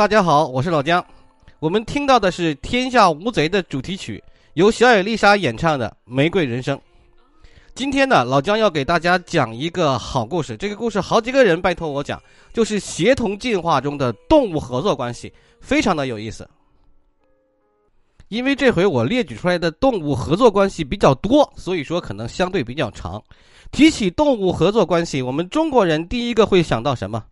大家好，我是老姜。我们听到的是《天下无贼》的主题曲，由小野丽莎演唱的《玫瑰人生》。今天呢，老姜要给大家讲一个好故事。这个故事好几个人拜托我讲，就是协同进化中的动物合作关系，非常的有意思。因为这回我列举出来的动物合作关系比较多，所以说可能相对比较长。提起动物合作关系，我们中国人第一个会想到什么？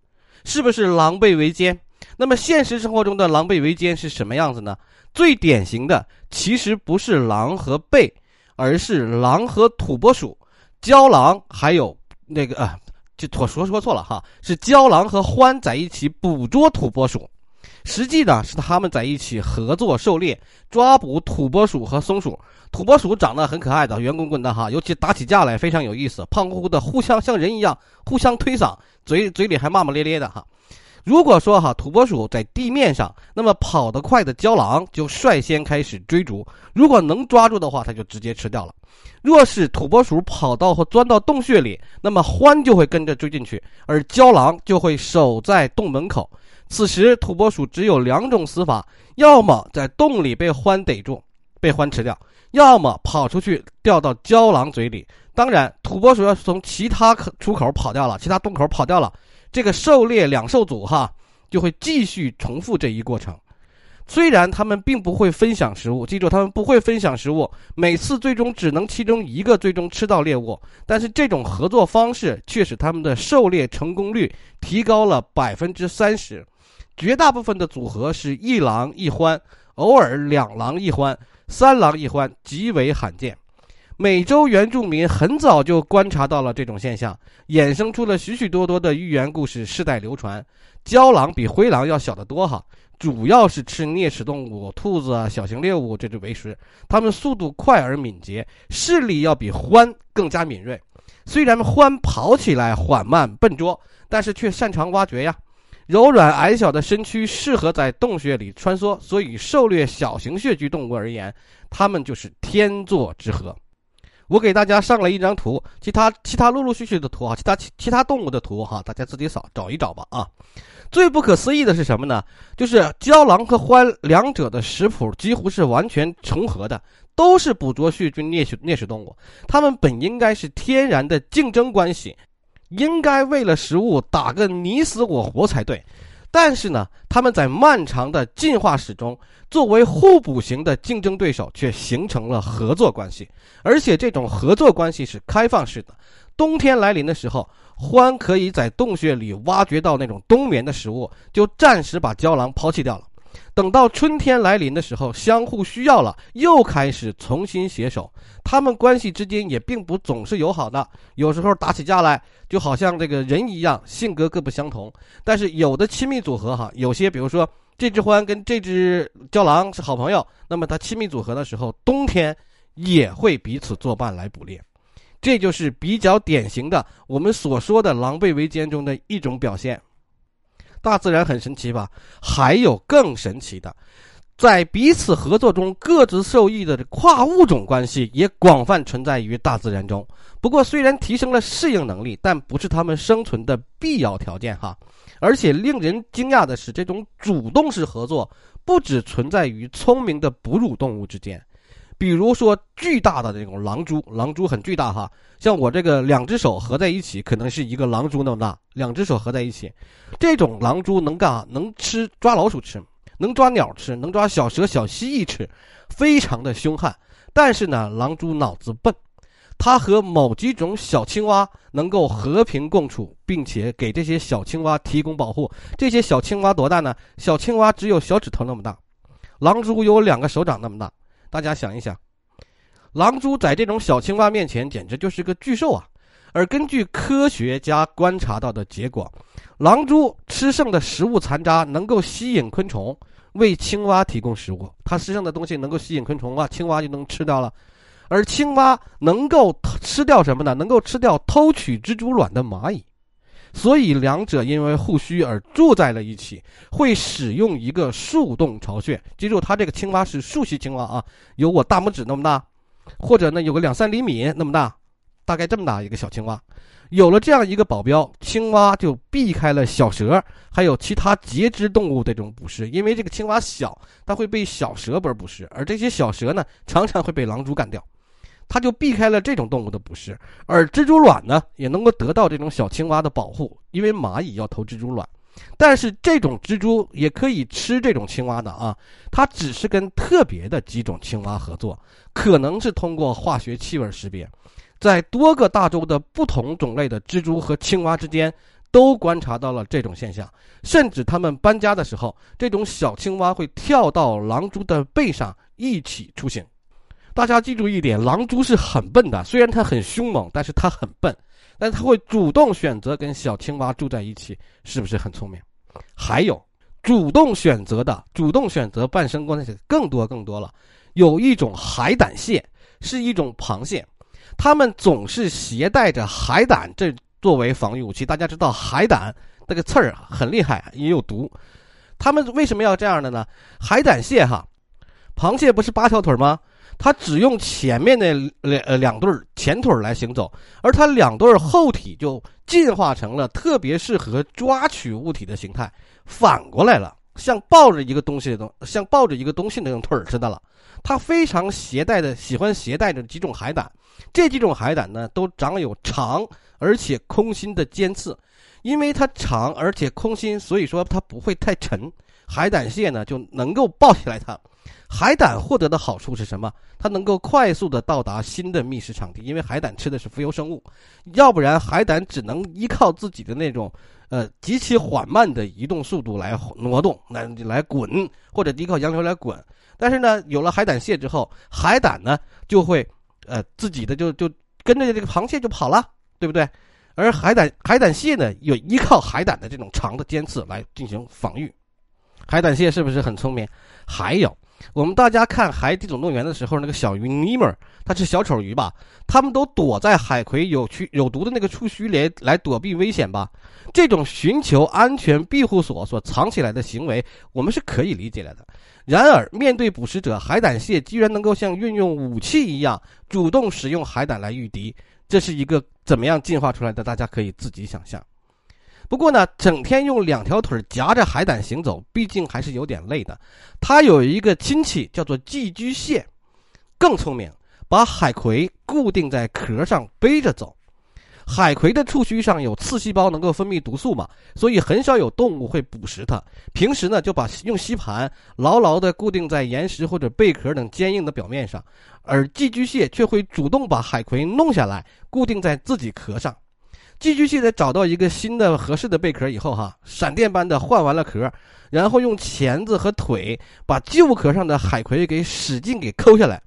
是不是狼狈为奸？那么现实生活中的狼狈为奸是什么样子呢？最典型的其实不是狼和狈，而是狼和土拨鼠、郊狼，还有那个啊，就我说说错了哈，是郊狼和獾在一起捕捉土拨鼠。实际呢是他们在一起合作狩猎，抓捕土拨鼠和松鼠。土拨鼠长得很可爱的，圆滚滚的哈，尤其打起架来非常有意思，胖乎乎的，互相像人一样互相推搡，嘴嘴里还骂骂咧咧的哈。如果说哈土拨鼠在地面上，那么跑得快的郊狼就率先开始追逐，如果能抓住的话，它就直接吃掉了。若是土拨鼠跑到或钻到洞穴里，那么獾就会跟着追进去，而郊狼就会守在洞门口。此时，土拨鼠只有两种死法：要么在洞里被獾逮住，被獾吃掉；要么跑出去掉到郊狼嘴里。当然，土拨鼠要是从其他出口跑掉了，其他洞口跑掉了，这个狩猎两兽组哈就会继续重复这一过程。虽然他们并不会分享食物，记住，他们不会分享食物，每次最终只能其中一个最终吃到猎物。但是这种合作方式却使他们的狩猎成功率提高了百分之三十。绝大部分的组合是一狼一獾，偶尔两狼一獾，三狼一獾极为罕见。美洲原住民很早就观察到了这种现象，衍生出了许许多多的寓言故事，世代流传。郊狼比灰狼要小得多哈，主要是吃啮齿动物、兔子啊、小型猎物这只为食。它们速度快而敏捷，视力要比獾更加敏锐。虽然獾跑起来缓慢笨拙，但是却擅长挖掘呀。柔软矮小的身躯适合在洞穴里穿梭，所以狩猎小型穴居动物而言，它们就是天作之合。我给大家上了一张图，其他其他陆陆续续的图啊，其他其其他动物的图哈，大家自己扫找一找吧啊。最不可思议的是什么呢？就是郊狼和獾两者的食谱几乎是完全重合的，都是捕捉细菌啮食啮食动物，它们本应该是天然的竞争关系。应该为了食物打个你死我活才对，但是呢，它们在漫长的进化史中，作为互补型的竞争对手，却形成了合作关系，而且这种合作关系是开放式的。冬天来临的时候，獾可以在洞穴里挖掘到那种冬眠的食物，就暂时把胶囊抛弃掉了。等到春天来临的时候，相互需要了，又开始重新携手。他们关系之间也并不总是友好的，有时候打起架来，就好像这个人一样，性格各不相同。但是有的亲密组合哈，有些比如说这只獾跟这只郊狼是好朋友，那么它亲密组合的时候，冬天也会彼此作伴来捕猎。这就是比较典型的我们所说的狼狈为奸中的一种表现。大自然很神奇吧？还有更神奇的，在彼此合作中各自受益的跨物种关系也广泛存在于大自然中。不过，虽然提升了适应能力，但不是它们生存的必要条件哈。而且令人惊讶的是，这种主动式合作不只存在于聪明的哺乳动物之间。比如说，巨大的这种狼蛛，狼蛛很巨大哈，像我这个两只手合在一起，可能是一个狼蛛那么大。两只手合在一起，这种狼蛛能干啥？能吃抓老鼠吃，能抓鸟吃，能抓小蛇、小蜥蜴吃，非常的凶悍。但是呢，狼蛛脑子笨，它和某几种小青蛙能够和平共处，并且给这些小青蛙提供保护。这些小青蛙多大呢？小青蛙只有小指头那么大，狼蛛有两个手掌那么大。大家想一想，狼蛛在这种小青蛙面前简直就是个巨兽啊！而根据科学家观察到的结果，狼蛛吃剩的食物残渣能够吸引昆虫，为青蛙提供食物。它吃剩的东西能够吸引昆虫啊，青蛙就能吃掉了。而青蛙能够吃掉什么呢？能够吃掉偷取蜘蛛卵的蚂蚁。所以两者因为互需而住在了一起，会使用一个树洞巢穴。记住，它这个青蛙是树栖青蛙啊，有我大拇指那么大，或者呢有个两三厘米那么大，大概这么大一个小青蛙。有了这样一个保镖，青蛙就避开了小蛇还有其他节肢动物的这种捕食，因为这个青蛙小，它会被小蛇捕食，而这些小蛇呢，常常会被狼蛛干掉，它就避开了这种动物的捕食。而蜘蛛卵呢，也能够得到这种小青蛙的保护，因为蚂蚁要偷蜘蛛卵，但是这种蜘蛛也可以吃这种青蛙的啊，它只是跟特别的几种青蛙合作，可能是通过化学气味识别。在多个大洲的不同种类的蜘蛛和青蛙之间，都观察到了这种现象。甚至它们搬家的时候，这种小青蛙会跳到狼蛛的背上一起出行。大家记住一点，狼蛛是很笨的，虽然它很凶猛，但是它很笨，但它会主动选择跟小青蛙住在一起，是不是很聪明？还有，主动选择的，主动选择伴生关系更多更多了。有一种海胆蟹，是一种螃蟹。他们总是携带着海胆，这作为防御武器。大家知道海胆那个刺儿很厉害，也有毒。他们为什么要这样的呢？海胆蟹哈，螃蟹不是八条腿吗？它只用前面的两呃两对前腿来行走，而它两对后体就进化成了特别适合抓取物体的形态，反过来了，像抱着一个东西的东，像抱着一个东西那种腿似的了。它非常携带的，喜欢携带着几种海胆。这几种海胆呢，都长有长而且空心的尖刺，因为它长而且空心，所以说它不会太沉。海胆蟹呢就能够抱起来它。海胆获得的好处是什么？它能够快速的到达新的觅食场地，因为海胆吃的是浮游生物，要不然海胆只能依靠自己的那种呃极其缓慢的移动速度来挪动、来来滚，或者依靠洋流来滚。但是呢，有了海胆蟹之后，海胆呢就会。呃，自己的就就跟着这个螃蟹就跑了，对不对？而海胆海胆蟹呢，有依靠海胆的这种长的尖刺来进行防御。海胆蟹是不是很聪明？还有，我们大家看《海底总动员》的时候，那个小鱼尼莫，它是小丑鱼吧？他们都躲在海葵有蛆有毒的那个触须里来躲避危险吧？这种寻求安全庇护所所藏起来的行为，我们是可以理解了的。然而，面对捕食者，海胆蟹居然能够像运用武器一样，主动使用海胆来御敌，这是一个怎么样进化出来的？大家可以自己想象。不过呢，整天用两条腿夹着海胆行走，毕竟还是有点累的。它有一个亲戚叫做寄居蟹，更聪明，把海葵固定在壳上背着走。海葵的触须上有刺细胞，能够分泌毒素嘛，所以很少有动物会捕食它。平时呢，就把用吸盘牢牢地固定在岩石或者贝壳等坚硬的表面上，而寄居蟹却会主动把海葵弄下来，固定在自己壳上。寄居蟹在找到一个新的合适的贝壳以后，哈，闪电般的换完了壳，然后用钳子和腿把旧壳上的海葵给使劲给抠下来。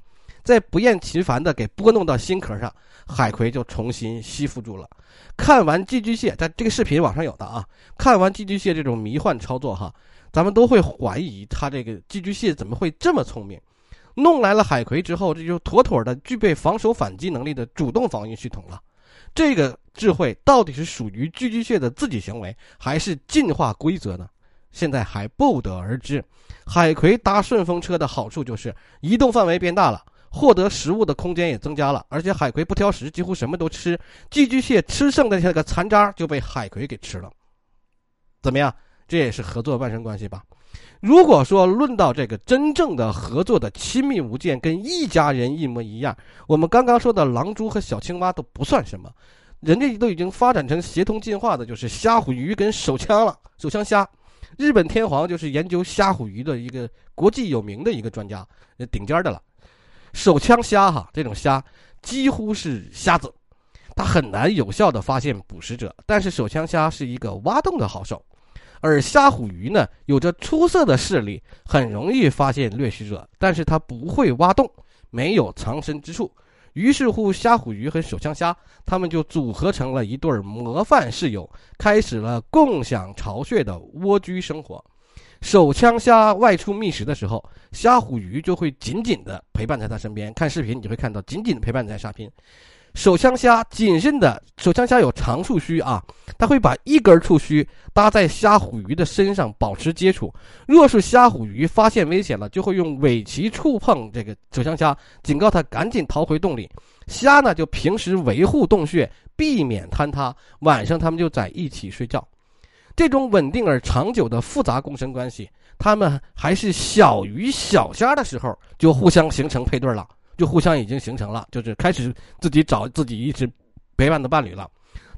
再不厌其烦地给拨弄到新壳上，海葵就重新吸附住了。看完寄居蟹，在这个视频网上有的啊。看完寄居蟹这种迷幻操作哈，咱们都会怀疑它这个寄居蟹怎么会这么聪明？弄来了海葵之后，这就妥妥的具备防守反击能力的主动防御系统了。这个智慧到底是属于寄居蟹的自己行为，还是进化规则呢？现在还不得而知。海葵搭顺风车的好处就是移动范围变大了。获得食物的空间也增加了，而且海葵不挑食，几乎什么都吃。寄居蟹吃剩的那个残渣就被海葵给吃了，怎么样？这也是合作伴生关系吧？如果说论到这个真正的合作的亲密无间，跟一家人一模一样，我们刚刚说的狼蛛和小青蛙都不算什么，人家都已经发展成协同进化的，就是虾虎鱼跟手枪了。手枪虾，日本天皇就是研究虾虎鱼的一个国际有名的一个专家，顶尖的了。手枪虾哈，这种虾几乎是瞎子，它很难有效的发现捕食者。但是手枪虾是一个挖洞的好手，而虾虎鱼呢，有着出色的视力，很容易发现掠食者，但是它不会挖洞，没有藏身之处。于是乎，虾虎鱼和手枪虾，他们就组合成了一对模范室友，开始了共享巢穴的蜗居生活。手枪虾外出觅食的时候，虾虎鱼就会紧紧的陪伴在它身边。看视频你会看到紧紧的陪伴在沙边。手枪虾谨慎的，手枪虾有长触须啊，它会把一根触须搭在虾虎鱼的身上保持接触。若是虾虎鱼发现危险了，就会用尾鳍触碰这个手枪虾，警告它赶紧逃回洞里。虾呢就平时维护洞穴，避免坍塌。晚上它们就在一起睡觉。这种稳定而长久的复杂共生关系，它们还是小鱼小虾的时候就互相形成配对了。就互相已经形成了，就是开始自己找自己一直陪伴的伴侣了。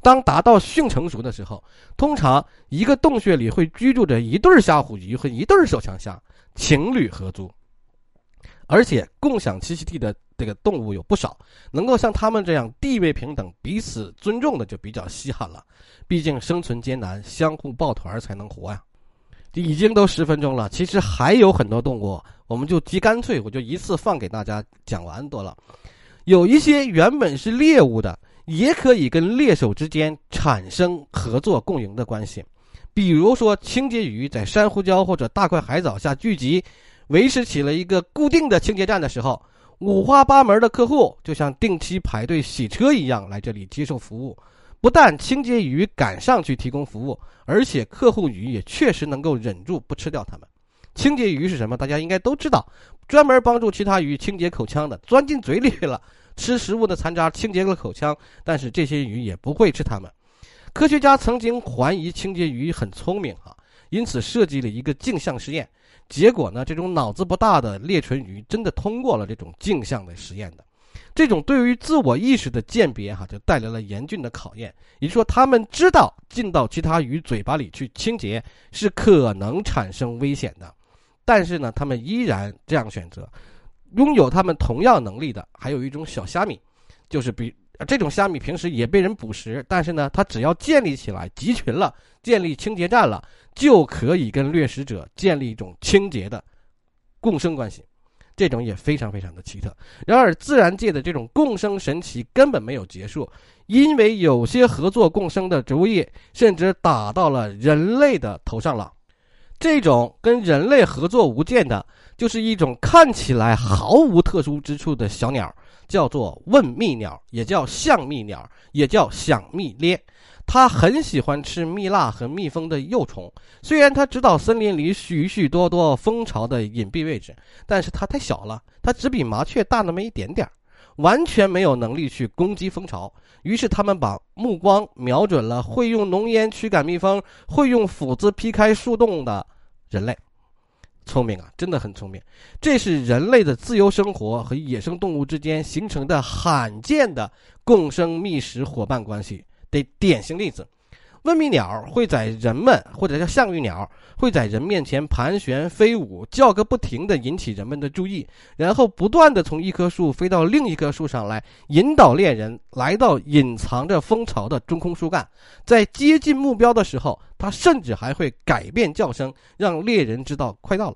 当达到性成熟的时候，通常一个洞穴里会居住着一对虾虎鱼和一对手枪虾，情侣合租。而且共享栖息地的这个动物有不少，能够像他们这样地位平等、彼此尊重的就比较稀罕了。毕竟生存艰难，相互抱团才能活呀。已经都十分钟了，其实还有很多动物，我们就极干脆，我就一次放给大家讲完得了。有一些原本是猎物的，也可以跟猎手之间产生合作共赢的关系。比如说，清洁鱼在珊瑚礁或者大块海藻下聚集，维持起了一个固定的清洁站的时候，五花八门的客户就像定期排队洗车一样来这里接受服务。不但清洁鱼赶上去提供服务，而且客户鱼也确实能够忍住不吃掉它们。清洁鱼是什么？大家应该都知道，专门帮助其他鱼清洁口腔的，钻进嘴里了，吃食物的残渣，清洁了口腔。但是这些鱼也不会吃它们。科学家曾经怀疑清洁鱼很聪明啊，因此设计了一个镜像实验。结果呢，这种脑子不大的裂唇鱼真的通过了这种镜像的实验的。这种对于自我意识的鉴别，哈，就带来了严峻的考验。也就是说，他们知道进到其他鱼嘴巴里去清洁是可能产生危险的，但是呢，他们依然这样选择。拥有他们同样能力的，还有一种小虾米，就是比这种虾米平时也被人捕食，但是呢，它只要建立起来集群了，建立清洁站了，就可以跟掠食者建立一种清洁的共生关系。这种也非常非常的奇特。然而，自然界的这种共生神奇根本没有结束，因为有些合作共生的植物业甚至打到了人类的头上了。这种跟人类合作无间的，就是一种看起来毫无特殊之处的小鸟，叫做问蜜鸟，也叫象蜜鸟，也叫响蜜鬣。它很喜欢吃蜜蜡和蜜蜂的幼虫。虽然它知道森林里许许多多蜂巢的隐蔽位置，但是它太小了，它只比麻雀大那么一点点儿完全没有能力去攻击蜂巢。于是他们把目光瞄准了会用浓烟驱赶蜜蜂、会用斧子劈开树洞的人类。聪明啊，真的很聪明。这是人类的自由生活和野生动物之间形成的罕见的共生觅食伙伴关系。的典型例子，问蜜鸟会在人们或者叫象玉鸟会在人面前盘旋飞舞，叫个不停的引起人们的注意，然后不断的从一棵树飞到另一棵树上来，引导猎人来到隐藏着蜂巢的中空树干。在接近目标的时候，它甚至还会改变叫声，让猎人知道快到了。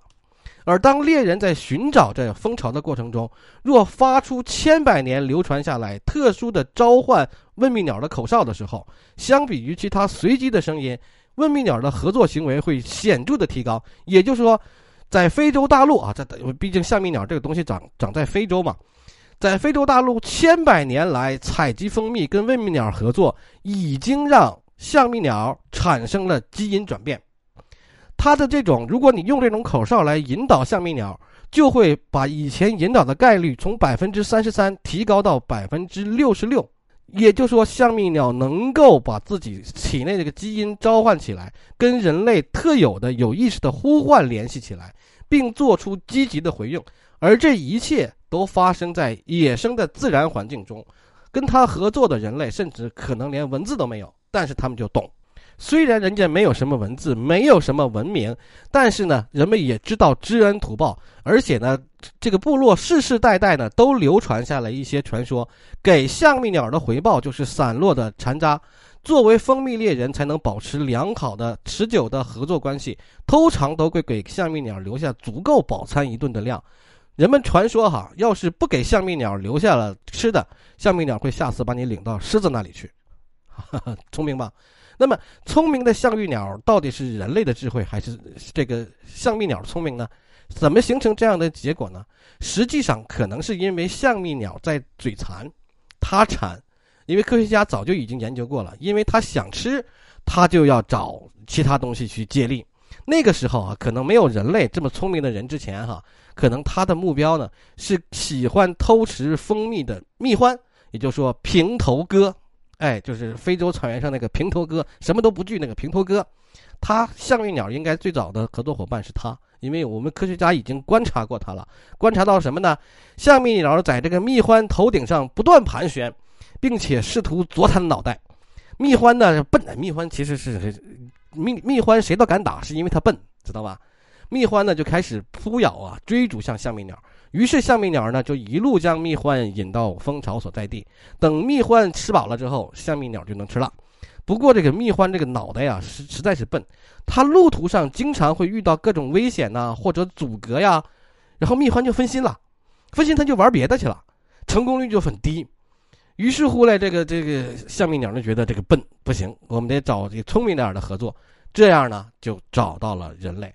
而当猎人在寻找这蜂巢的过程中，若发出千百年流传下来特殊的召唤问蜜鸟的口哨的时候，相比于其他随机的声音，问蜜鸟的合作行为会显著的提高。也就是说，在非洲大陆啊，这毕竟象蜜鸟这个东西长长在非洲嘛，在非洲大陆千百年来采集蜂蜜跟问蜜鸟合作，已经让象蜜鸟产生了基因转变。它的这种，如果你用这种口哨来引导象蜜鸟，就会把以前引导的概率从百分之三十三提高到百分之六十六。也就是说，象蜜鸟能够把自己体内这个基因召唤起来，跟人类特有的有意识的呼唤联系起来，并做出积极的回应。而这一切都发生在野生的自然环境中，跟它合作的人类甚至可能连文字都没有，但是他们就懂。虽然人家没有什么文字，没有什么文明，但是呢，人们也知道知恩图报，而且呢，这个部落世世代代呢都流传下来一些传说，给象蜜鸟的回报就是散落的残渣。作为蜂蜜猎人，才能保持良好的、持久的合作关系，通常都会给象蜜鸟留下足够饱餐一顿的量。人们传说哈，要是不给象蜜鸟留下了吃的，象蜜鸟会下次把你领到狮子那里去。聪明吧？那么，聪明的象玉鸟到底是人类的智慧，还是这个象蜜鸟聪明呢？怎么形成这样的结果呢？实际上，可能是因为象蜜鸟在嘴馋，它馋，因为科学家早就已经研究过了，因为它想吃，它就要找其他东西去借力。那个时候啊，可能没有人类这么聪明的人之前哈，可能他的目标呢是喜欢偷食蜂蜜的蜜獾，也就是说平头哥，哎，就是非洲草原上那个平头哥，什么都不惧那个平头哥。他象蜜鸟应该最早的合作伙伴是他，因为我们科学家已经观察过它了，观察到什么呢？象蜜鸟在这个蜜獾头顶上不断盘旋，并且试图啄它的脑袋。蜜獾呢笨，蜜獾其实是蜜蜜獾谁都敢打，是因为它笨，知道吧？蜜獾呢就开始扑咬啊，追逐向象蜜鸟。于是象蜜鸟呢就一路将蜜獾引到蜂巢所在地，等蜜獾吃饱了之后，象蜜鸟就能吃了。不过这个蜜獾这个脑袋呀，实实在是笨，它路途上经常会遇到各种危险呐，或者阻隔呀，然后蜜獾就分心了，分心它就玩别的去了，成功率就很低。于是乎呢，这个这个象蜜鸟就觉得这个笨不行，我们得找这个聪明点的合作，这样呢就找到了人类。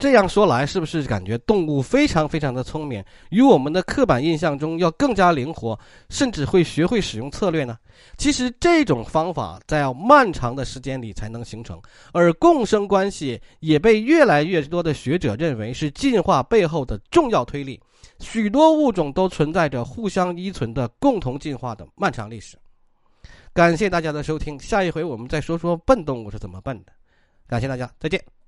这样说来，是不是感觉动物非常非常的聪明，与我们的刻板印象中要更加灵活，甚至会学会使用策略呢？其实这种方法在要漫长的时间里才能形成，而共生关系也被越来越多的学者认为是进化背后的重要推力。许多物种都存在着互相依存的共同进化的漫长历史。感谢大家的收听，下一回我们再说说笨动物是怎么笨的。感谢大家，再见。